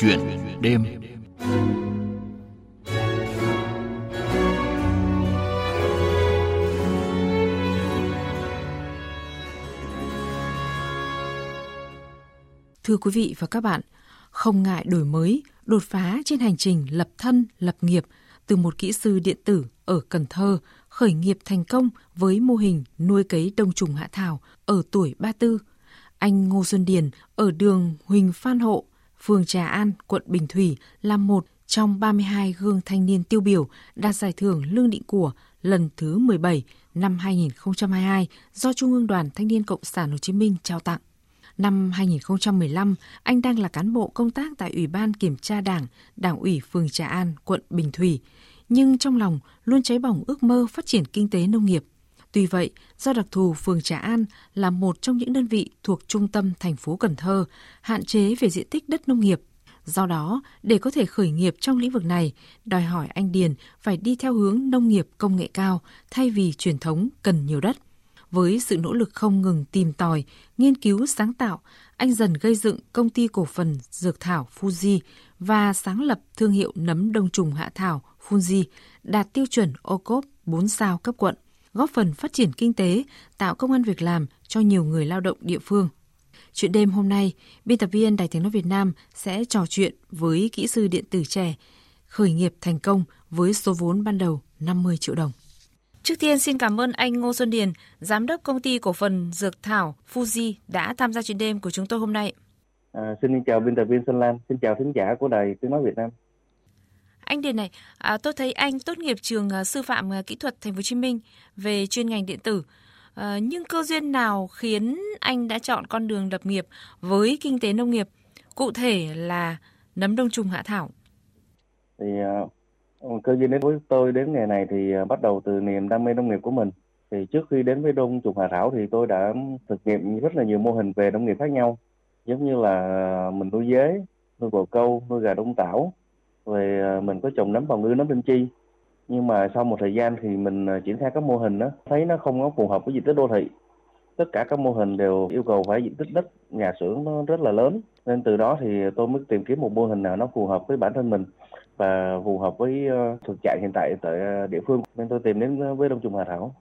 Chuyện đêm Thưa quý vị và các bạn, không ngại đổi mới, đột phá trên hành trình lập thân, lập nghiệp từ một kỹ sư điện tử ở Cần Thơ khởi nghiệp thành công với mô hình nuôi cấy đông trùng hạ thảo ở tuổi 34. Anh Ngô Xuân Điền ở đường Huỳnh Phan Hộ, phường Trà An, quận Bình Thủy là một trong 32 gương thanh niên tiêu biểu đạt giải thưởng Lương Định Của lần thứ 17 năm 2022 do Trung ương Đoàn Thanh niên Cộng sản Hồ Chí Minh trao tặng. Năm 2015, anh đang là cán bộ công tác tại Ủy ban Kiểm tra Đảng, Đảng ủy phường Trà An, quận Bình Thủy, nhưng trong lòng luôn cháy bỏng ước mơ phát triển kinh tế nông nghiệp. Tuy vậy, do đặc thù phường Trà An là một trong những đơn vị thuộc trung tâm thành phố Cần Thơ, hạn chế về diện tích đất nông nghiệp. Do đó, để có thể khởi nghiệp trong lĩnh vực này, đòi hỏi anh Điền phải đi theo hướng nông nghiệp công nghệ cao thay vì truyền thống cần nhiều đất. Với sự nỗ lực không ngừng tìm tòi, nghiên cứu sáng tạo, anh dần gây dựng công ty cổ phần dược thảo Fuji và sáng lập thương hiệu nấm đông trùng hạ thảo Fuji đạt tiêu chuẩn ô cốp 4 sao cấp quận, góp phần phát triển kinh tế, tạo công an việc làm cho nhiều người lao động địa phương. Chuyện đêm hôm nay, biên tập viên Đài Tiếng Nói Việt Nam sẽ trò chuyện với kỹ sư điện tử trẻ khởi nghiệp thành công với số vốn ban đầu 50 triệu đồng. Trước tiên xin cảm ơn anh Ngô Xuân Điền, giám đốc công ty cổ phần Dược Thảo Fuji đã tham gia chuyện đêm của chúng tôi hôm nay. À, xin chào biên tập viên Xuân Lan, xin chào thính giả của Đài Tiếng Nói Việt Nam. Anh Điền này, à, tôi thấy anh tốt nghiệp trường à, sư phạm à, kỹ thuật Thành phố Hồ Chí Minh về chuyên ngành điện tử. À, nhưng cơ duyên nào khiến anh đã chọn con đường lập nghiệp với kinh tế nông nghiệp, cụ thể là nấm đông trùng hạ thảo? Thì uh, cơ duyên đến với tôi đến ngày này thì uh, bắt đầu từ niềm đam mê nông nghiệp của mình. Thì trước khi đến với đông trùng hạ thảo thì tôi đã thực nghiệm rất là nhiều mô hình về nông nghiệp khác nhau, giống như là à, mình nuôi dế, nuôi bồ câu, nuôi gà đông tảo, về ờ, mình có trồng nấm bào ngư nấm linh chi. Nhưng mà sau một thời gian thì mình ờ, triển khai các mô hình đó thấy nó không có phù hợp với diện tích đô thị. Tất cả các mô hình đều yêu cầu phải diện tích đất nhà xưởng nó rất là lớn. Nên từ đó thì tôi mới tìm kiếm một mô hình nào nó phù hợp với bản thân mình và phù hợp với ờ, thực trạng hiện tại tại địa phương. Nên tôi tìm đến với đông trùng hà thảo.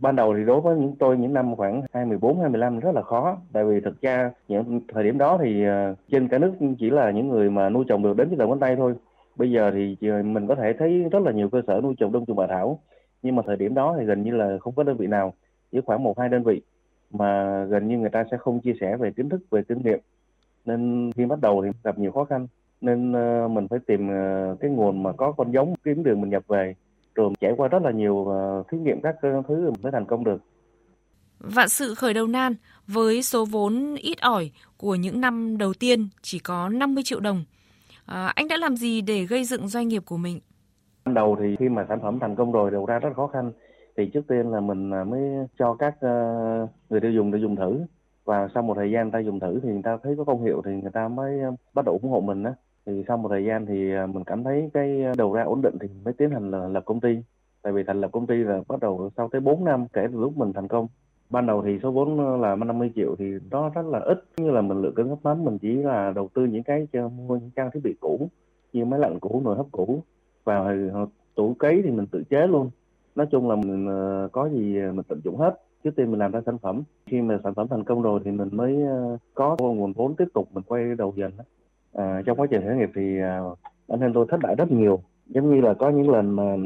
Ban đầu thì đối với những tôi những năm khoảng 24, 25 rất là khó. Tại vì thực ra những thời điểm đó thì trên cả nước chỉ là những người mà nuôi trồng được đến cái đầu ngón tay thôi bây giờ thì ờ, mình có thể thấy rất là nhiều cơ sở nuôi trồng đông trùng hạ thảo, nhưng mà thời điểm đó thì gần như là không có đơn vị nào, chỉ khoảng một, hai đơn vị mà gần như người ta sẽ không chia sẻ về kiến thức, về kinh nghiệm. Nên khi bắt đầu thì gặp nhiều khó khăn, nên ờ, mình phải tìm ờ, cái nguồn mà có con giống, kiếm đường mình nhập về, rồi trải qua rất là nhiều thí nghiệm các thứ mới thành công được. Vạn sự khởi đầu nan, với số vốn ít ỏi của những năm đầu tiên chỉ có 50 triệu đồng À, anh đã làm gì để gây dựng doanh nghiệp của mình? Ban đầu thì khi mà sản phẩm thành công rồi đầu ra rất khó khăn. Thì trước tiên là mình à, mới cho các ờ, người tiêu dùng để dùng thử. Và sau một thời gian người ta dùng thử thì người ta thấy có công hiệu thì người ta mới ờ, bắt đầu ủng hộ mình đó thì sau một thời gian thì ờ, mình cảm thấy cái đầu ra ổn định thì mới tiến hành là lập công ty. Tại vì thành lập công ty là bắt đầu sau tới 4 năm kể từ lúc mình thành công ban đầu thì số vốn ờ, là 50 triệu thì nó rất là ít. Như là mình lựa cân hấp mắm mình chỉ là đầu tư những cái cho mua những trang thiết bị cũ như máy lạnh cũ nồi hấp cũ. Và ờ, tủ cấy thì mình tự chế luôn. Nói chung là mình ờ, có gì mình tận dụng hết. Trước tiên mình làm ra sản phẩm. Khi mà sản phẩm thành công rồi thì mình mới có nguồn vốn tiếp tục mình quay đầu dần à, trong quá trình khởi nghiệp thì à, anh em tôi thất bại rất nhiều. Giống như là có những lần mà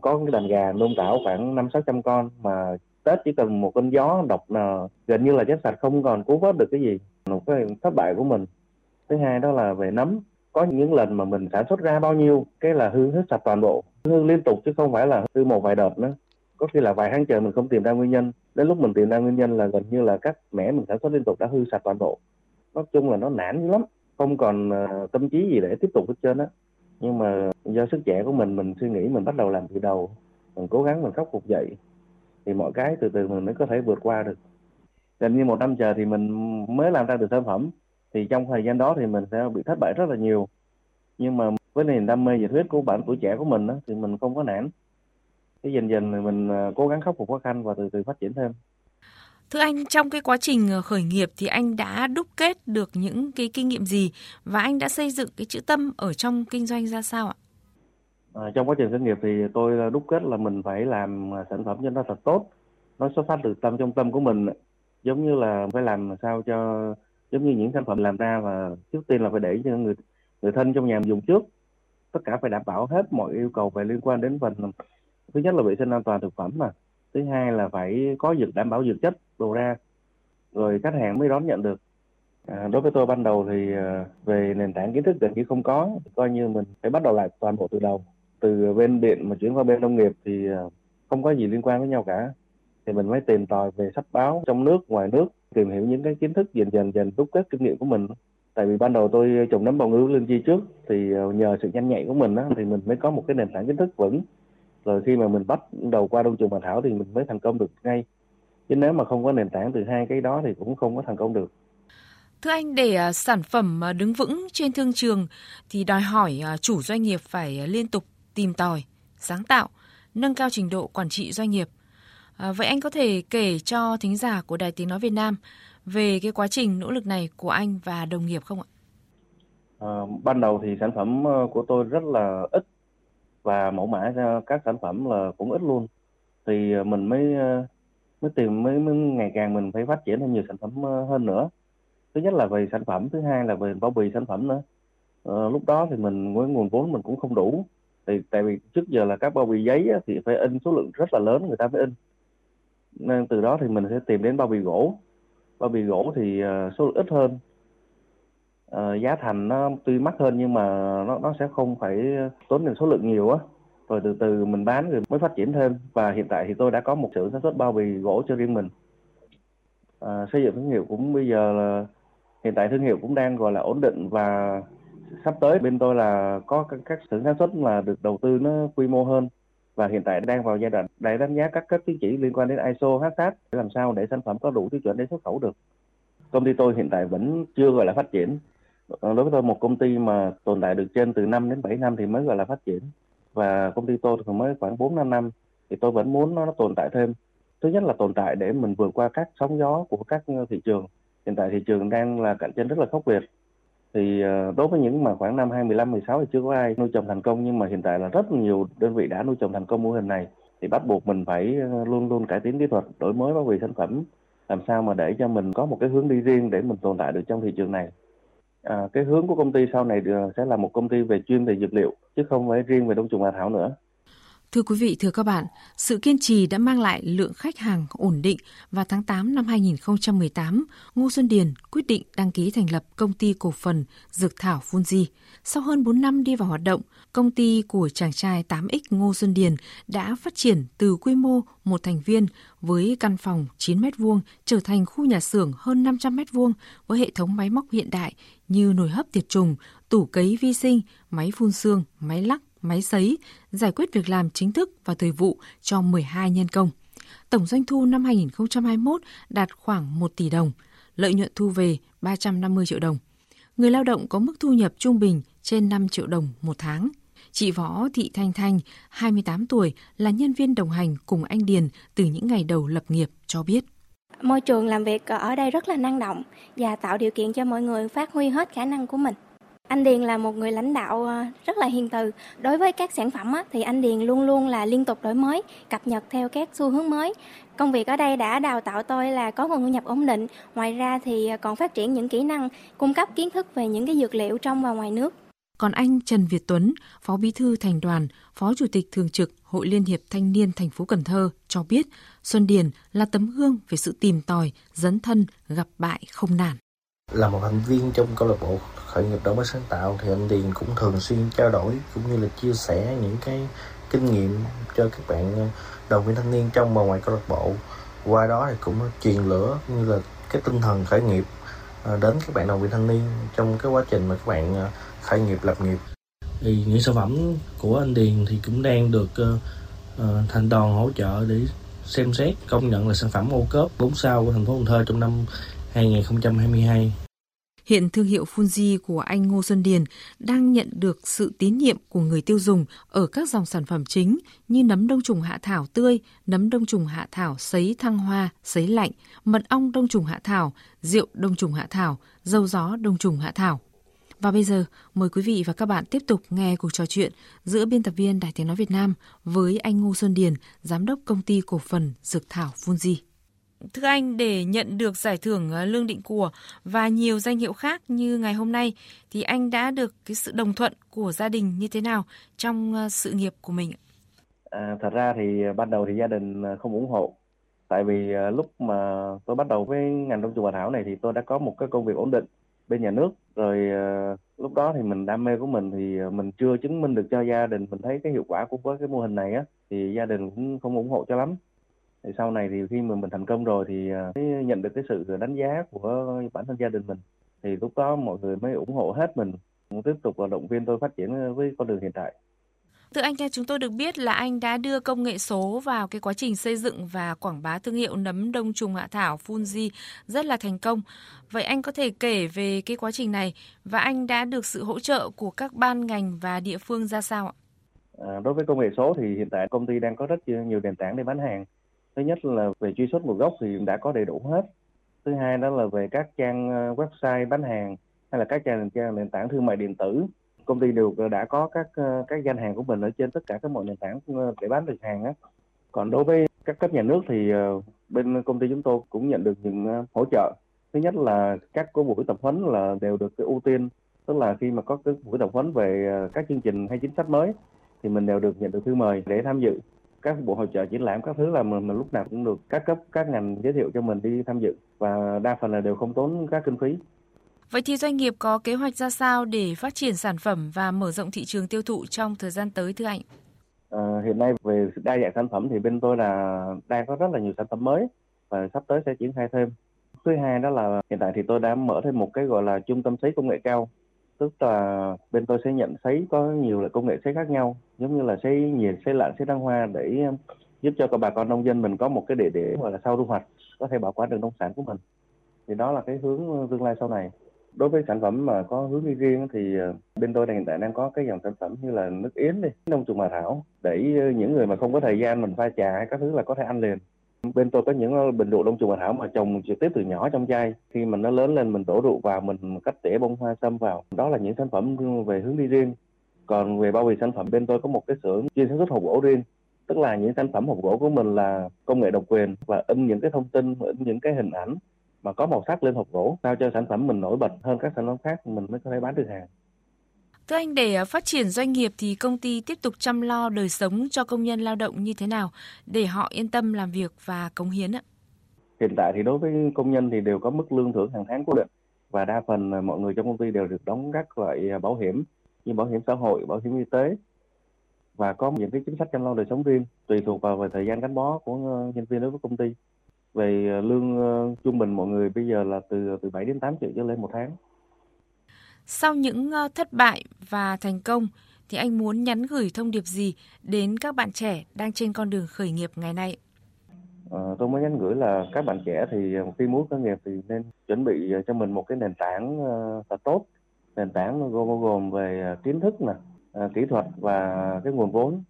có cái đàn gà nuôi tảo khoảng năm sáu trăm con mà Tết chỉ cần một cơn gió độc là gần như là chết sạch không còn cứu vớt được cái gì. Một cái thất bại của mình. Thứ hai đó là về nấm. Có những lần mà mình sản xuất ra bao nhiêu cái là hư hết sạch toàn bộ. Hư liên tục chứ không phải là hư một vài đợt nữa. Có khi là vài tháng trời mình không tìm ra nguyên nhân. Đến lúc mình tìm ra nguyên nhân là gần như là các mẻ mình sản xuất liên tục đã hư sạch toàn bộ. Nói chung là nó nản dữ lắm. Không còn uh, tâm trí gì để tiếp tục hết trơn á. Nhưng mà do sức trẻ của mình mình suy nghĩ mình bắt đầu làm từ đầu. Mình cố gắng mình khắc phục dậy thì mọi cái từ từ mình mới có thể vượt qua được. Gần như một năm chờ thì mình mới làm ra được sản phẩm thì trong thời gian đó thì mình sẽ bị thất bại rất là nhiều. Nhưng mà với niềm đam mê nhiệt huyết của bản tuổi trẻ của mình đó, thì mình không có nản. Cái dần dần thì mình à, cố gắng khắc phục khó khăn và từ từ phát triển thêm. Thưa anh, trong cái quá trình à, khởi nghiệp thì anh đã đúc kết được những cái kinh nghiệm gì và anh đã xây dựng cái chữ tâm ở trong kinh doanh ra sao ạ? À, trong quá trình khởi nghiệp thì tôi ờ, đúc kết là mình phải làm ờ, sản phẩm cho nó thật tốt, nó xuất phát từ tâm trong tâm của mình, giống như là phải làm sao cho giống như những sản phẩm làm ra và trước tiên là phải để cho người người thân trong nhà dùng trước, tất cả phải đảm bảo hết mọi yêu cầu về liên quan đến phần thứ nhất là vệ sinh an toàn thực phẩm mà. Thứ hai là phải có dược đảm bảo dược chất đồ ra. Rồi khách hàng mới đón nhận được. À, đối với tôi ban đầu thì về nền tảng kiến thức gần như không có. Coi như mình phải bắt đầu lại toàn bộ từ đầu từ bên điện mà chuyển qua bên nông nghiệp thì à, không có gì liên quan với nhau cả. Thì mình mới tìm tòi về sách báo trong nước ngoài nước tìm hiểu những cái kiến thức dần dần dần đúc kết kinh nghiệm của mình. Tại vì ban đầu tôi trồng nấm bào ngư lên chi trước thì à, nhờ sự nhanh nhạy của mình á, thì mình mới có một cái nền tảng kiến thức vững. Rồi khi mà mình bắt đầu qua đông trùng bà thảo thì mình mới thành công được ngay. Chứ nếu mà không có nền tảng từ hai cái đó thì cũng không có thành công được. Thưa anh, để à, sản phẩm đứng vững trên thương trường thì đòi hỏi chủ doanh nghiệp phải liên tục tìm tòi, sáng tạo, nâng cao trình độ quản trị doanh nghiệp. À, vậy anh có thể kể cho thính giả của Đài Tiếng Nói Việt Nam về cái quá trình nỗ lực này của anh và đồng nghiệp không ạ? À, ban đầu thì sản phẩm ờ, của tôi rất là ít và mẫu mã các sản phẩm là cũng ít luôn thì ờ, mình mới ờ, mới tìm mới, mới ngày càng mình phải phát triển thêm nhiều sản phẩm hơn nữa thứ nhất là về sản phẩm thứ hai là về bao bì sản phẩm nữa À, lúc đó thì mình với nguồn vốn mình cũng không đủ thì tại vì trước giờ là các bao bì giấy á, thì phải in số lượng rất là lớn người ta mới in. Nên từ đó thì mình sẽ tìm đến bao bì gỗ. Bao bì gỗ thì uh, số lượng ít hơn. Uh, giá thành nó tuy mắc hơn nhưng mà nó nó sẽ không phải tốn tiền số lượng nhiều á. Rồi từ từ mình bán rồi mới phát triển thêm. Và hiện tại thì tôi đã có một xưởng sản xuất bao bì gỗ cho riêng mình. Uh, xây dựng thương hiệu cũng bây giờ là hiện tại thương hiệu cũng đang gọi là ổn định và sắp tới bên tôi là có các, các xưởng sản xuất là được đầu tư nó quy mô hơn và hiện tại đang vào giai đoạn để đánh giá các các tiêu chỉ liên quan đến ISO HSAT để làm sao để sản phẩm có đủ tiêu chuẩn để xuất khẩu được. Công ty tôi hiện tại vẫn chưa gọi là phát triển. Ờ, đối với tôi một công ty mà tồn tại được trên từ 5 đến 7 năm thì mới gọi là phát triển. Và công ty tôi thì mới khoảng 4 5 năm thì tôi vẫn muốn nó, nó tồn tại thêm. Thứ nhất là tồn tại để mình vượt qua các sóng gió của các ờ, thị trường. Hiện tại thị trường đang là cạnh tranh rất là khốc liệt thì ờ, đối với những mà khoảng năm 2015 16 thì chưa có ai nuôi trồng thành công nhưng mà hiện tại là rất nhiều đơn vị đã nuôi trồng thành công mô hình này thì bắt buộc mình phải ờ, luôn luôn cải tiến kỹ thuật đổi mới bao bì sản phẩm làm sao mà để cho mình có một cái hướng đi riêng để mình tồn tại được trong thị trường này à, cái hướng của công ty sau này ờ, sẽ là một công ty về chuyên về dược liệu chứ không phải riêng về đông trùng hạ thảo nữa. Thưa quý vị, thưa các bạn, sự kiên trì đã mang lại lượng khách hàng ổn định và tháng 8 năm 2018, Ngô Xuân Điền quyết định đăng ký thành lập công ty cổ phần Dược Thảo Fungi. Sau hơn 4 năm đi vào hoạt động, công ty của chàng trai 8X Ngô Xuân Điền đã phát triển từ quy mô một thành viên với căn phòng 9 m2 trở thành khu nhà xưởng hơn 500 m2 với hệ thống máy móc hiện đại như nồi hấp tiệt trùng, tủ cấy vi sinh, máy phun xương, máy lắc, máy sấy, giải quyết việc làm chính thức và thời vụ cho 12 nhân công. Tổng doanh thu năm 2021 đạt khoảng 1 tỷ đồng, lợi nhuận thu về 350 triệu đồng. Người lao động có mức thu nhập trung bình trên 5 triệu đồng một tháng. Chị Võ Thị Thanh Thanh, 28 tuổi, là nhân viên đồng hành cùng anh Điền từ những ngày đầu lập nghiệp cho biết. Môi trường làm việc ở đây rất là năng động và tạo điều kiện cho mọi người phát huy hết khả năng của mình. Anh Điền là một người lãnh đạo ờ, rất là hiền từ. Đối với các sản phẩm thì anh Điền luôn luôn là liên tục đổi mới, cập nhật theo các xu hướng mới. Công việc ở đây đã đào tạo tôi là có nguồn thu nhập ổn định. Ngoài ra thì ờ, còn phát triển những kỹ năng, cung cấp kiến thức về những cái dược liệu trong và ngoài nước. Còn anh Trần Việt Tuấn, Phó Bí thư Thành đoàn, Phó Chủ tịch Thường trực Hội Liên hiệp Thanh niên thành phố Cần Thơ cho biết Xuân Điền là tấm gương về sự tìm tòi, dấn thân, gặp bại không nản. Là một thành viên trong câu lạc bộ khởi nghiệp đổi mới sáng tạo thì anh Điền cũng thường xuyên trao đổi cũng như là chia sẻ những cái kinh nghiệm cho các bạn ờ, đoàn viên thanh niên trong và ngoài câu lạc bộ. Qua đó thì cũng truyền lửa như là cái tinh thần khởi nghiệp ờ, đến các bạn đoàn viên thanh niên trong cái quá trình mà các bạn ờ, khởi nghiệp lập nghiệp thì những sản phẩm của anh Điền thì cũng đang được uh, thành đoàn hỗ trợ để xem xét công nhận là sản phẩm ô cốp 4 sao của thành phố Cần Thơ trong năm 2022. Hiện thương hiệu Fuji của anh Ngô Xuân Điền đang nhận được sự tín nhiệm của người tiêu dùng ở các dòng sản phẩm chính như nấm đông trùng hạ thảo tươi, nấm đông trùng hạ thảo sấy thăng hoa, sấy lạnh, mật ong đông trùng hạ thảo, rượu đông trùng hạ thảo, dâu gió đông trùng hạ thảo. Và bây giờ, mời quý vị và các bạn tiếp tục nghe cuộc trò chuyện giữa biên tập viên Đài Tiếng Nói Việt Nam với anh Ngô Xuân Điền, Giám đốc Công ty Cổ phần Dược Thảo Fuji. Thưa anh, để nhận được giải thưởng ờ, lương định của và nhiều danh hiệu khác như ngày hôm nay, thì anh đã được cái sự đồng thuận của gia đình như thế nào trong ờ, sự nghiệp của mình? À, thật ra thì ờ, ban đầu thì gia đình không ủng hộ. Tại vì lúc mà tôi bắt đầu với ngành đông trùng hạ thảo này thì tôi đã có một cái công việc ổn định bên nhà nước. Rồi lúc đó thì mình đam mê của mình thì mình chưa chứng minh được cho gia đình mình thấy cái hiệu quả của cái mô hình này á thì gia đình cũng không ủng hộ cho lắm thì sau này thì khi mà mình thành công rồi thì à, mới nhận được cái sự đánh giá của bản thân gia đình mình thì lúc đó mọi người mới ủng hộ hết mình tiếp tục động viên tôi phát triển với con đường hiện tại Thưa anh, theo chúng tôi được biết là anh đã đưa công nghệ số vào cái quá trình xây dựng và quảng bá thương hiệu nấm đông trùng hạ thảo Fuji rất là thành công. Vậy anh có thể kể về cái quá trình này và anh đã được sự hỗ trợ của các ban ngành và địa phương ra sao ạ? À, đối với công nghệ số thì hiện tại công ty đang có rất nhiều nền tảng để bán hàng thứ nhất là về truy xuất nguồn gốc thì đã có đầy đủ hết. Thứ hai đó là về các trang ờ, website bán hàng hay là các trang, trang nền tảng thương mại điện tử. Công ty đều đã có các ờ, các danh hàng của mình ở trên tất cả các mọi nền tảng ờ, để bán được hàng á. Còn đối với các cấp nhà nước thì bên công ty chúng tôi cũng nhận được những hỗ trợ. Thứ nhất là các cái buổi tập huấn là đều được cái ưu tiên. Tức là khi mà có cái buổi tập huấn về các chương trình hay chính sách mới thì mình đều được nhận được thư mời để tham dự các bộ hội trợ triển lãm các thứ là mình, mình lúc nào cũng được các cấp các ngành giới thiệu cho mình đi tham dự và đa phần là đều không tốn các kinh phí. Vậy thì doanh nghiệp có kế hoạch ra sao để phát triển sản phẩm và mở rộng thị trường tiêu thụ trong thời gian tới thưa anh? À, hiện nay về đa dạng sản phẩm thì bên tôi là đang có rất là nhiều sản phẩm mới và sắp tới sẽ triển khai thêm. Thứ hai đó là hiện tại thì tôi đã mở thêm một cái gọi là trung tâm sấy công nghệ cao tức là bên tôi sẽ nhận sấy có nhiều loại công nghệ sấy khác nhau. Giống như là sấy nhiệt sấy lạnh sấy đăng hoa để um, giúp cho các bà con nông dân mình có một cái để để gọi là sau thu hoạch, có thể bảo quản được nông sản của mình. Thì đó là cái hướng uh, tương lai sau này. Đối với sản phẩm mà có hướng đi riêng thì uh, bên tôi hiện tại đang có cái dòng sản phẩm như là nước yến đi, nông trùng hà thảo, để uh, những người mà không có thời gian mình pha trà hay các thứ là có thể ăn liền bên tôi có những ờ, bình rượu đông trùng hạ thảo mà trồng trực tiếp từ nhỏ trong chai. Khi mà nó lớn lên mình đổ rượu vào, mình cắt tỉa bông hoa sâm vào. Đó là những sản phẩm về hướng đi riêng. Còn về bao bì sản phẩm, bên tôi có một cái xưởng chuyên sản xuất hộp gỗ riêng. Tức là những sản phẩm hộp gỗ của mình là công nghệ độc quyền và in những cái thông tin, in những cái hình ảnh mà có màu sắc lên hộp gỗ, sao cho sản phẩm mình nổi bật hơn các sản phẩm khác mình mới có thể bán được hàng. Thưa anh, để à, phát triển doanh nghiệp thì công ty tiếp tục chăm lo đời sống cho công nhân lao động như thế nào để họ yên tâm làm việc và cống hiến ạ? Hiện tại thì đối với công nhân thì đều có mức lương thưởng hàng tháng cố định và đa phần mọi người trong công ty đều được đóng các loại à, bảo hiểm như bảo hiểm xã hội, bảo hiểm y tế và có những cái chính sách chăm lo đời sống riêng tùy thuộc vào về thời gian gắn bó của ờ, nhân viên đối với công ty. Về à, lương ờ, trung bình mọi người bây giờ là từ từ 7 đến 8 triệu trở lên một tháng. Sau những ờ, thất bại và thành công thì anh muốn nhắn gửi thông điệp gì đến các bạn trẻ đang trên con đường khởi nghiệp ngày nay? À, tôi muốn nhắn gửi là các bạn trẻ thì ờ, khi muốn khởi nghiệp thì nên chuẩn bị cho mình một cái nền tảng thật tốt. Nền tảng gồm gồm về kiến thức nè kỹ thuật và cái nguồn vốn.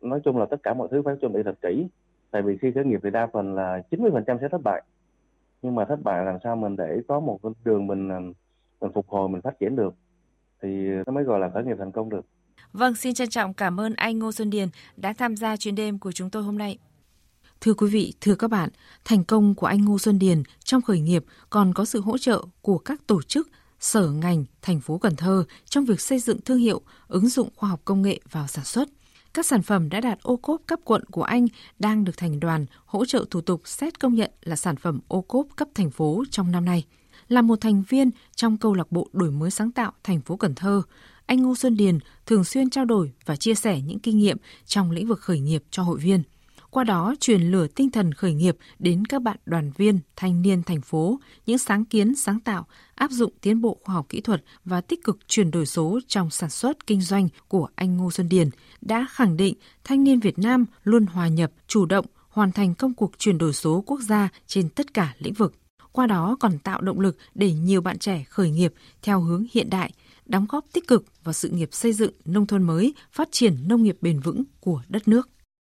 Nói chung là tất cả mọi thứ phải chuẩn bị thật kỹ tại vì khi khởi nghiệp thì đa phần là 90% sẽ thất bại. Nhưng mà thất bại làm sao mình để có một con đường mình mình phục hồi mình phát triển được thì nó mới gọi là khởi nghiệp thành công được. Vâng, xin trân trọng cảm ơn anh Ngô Xuân Điền đã tham gia chuyến đêm của chúng tôi hôm nay. Thưa quý vị, thưa các bạn, thành công của anh Ngô Xuân Điền trong khởi nghiệp còn có sự hỗ trợ của các tổ chức, sở ngành, thành phố Cần Thơ trong việc xây dựng thương hiệu, ứng dụng khoa học công nghệ vào sản xuất. Các sản phẩm đã đạt ô cốp cấp quận của anh đang được thành đoàn hỗ trợ thủ tục xét công nhận là sản phẩm ô cốp cấp thành phố trong năm nay. Là một thành viên trong câu lạc bộ đổi mới sáng tạo thành phố Cần Thơ, anh Ngô Xuân Điền thường xuyên trao đổi và chia sẻ những kinh nghiệm trong lĩnh vực khởi nghiệp cho hội viên. Qua đó truyền lửa tinh thần khởi nghiệp đến các bạn đoàn viên, thanh niên thành phố, những sáng kiến sáng tạo, áp dụng tiến bộ khoa học kỹ thuật và tích cực chuyển đổi số trong sản xuất kinh doanh của anh Ngô Xuân Điền đã khẳng định thanh niên Việt Nam luôn hòa nhập, chủ động, hoàn thành công cuộc chuyển đổi số quốc gia trên tất cả lĩnh vực qua đó còn tạo động lực để nhiều bạn trẻ khởi nghiệp theo hướng hiện đại, đóng góp tích cực vào sự nghiệp xây dựng nông thôn mới, phát triển nông nghiệp bền vững của đất nước.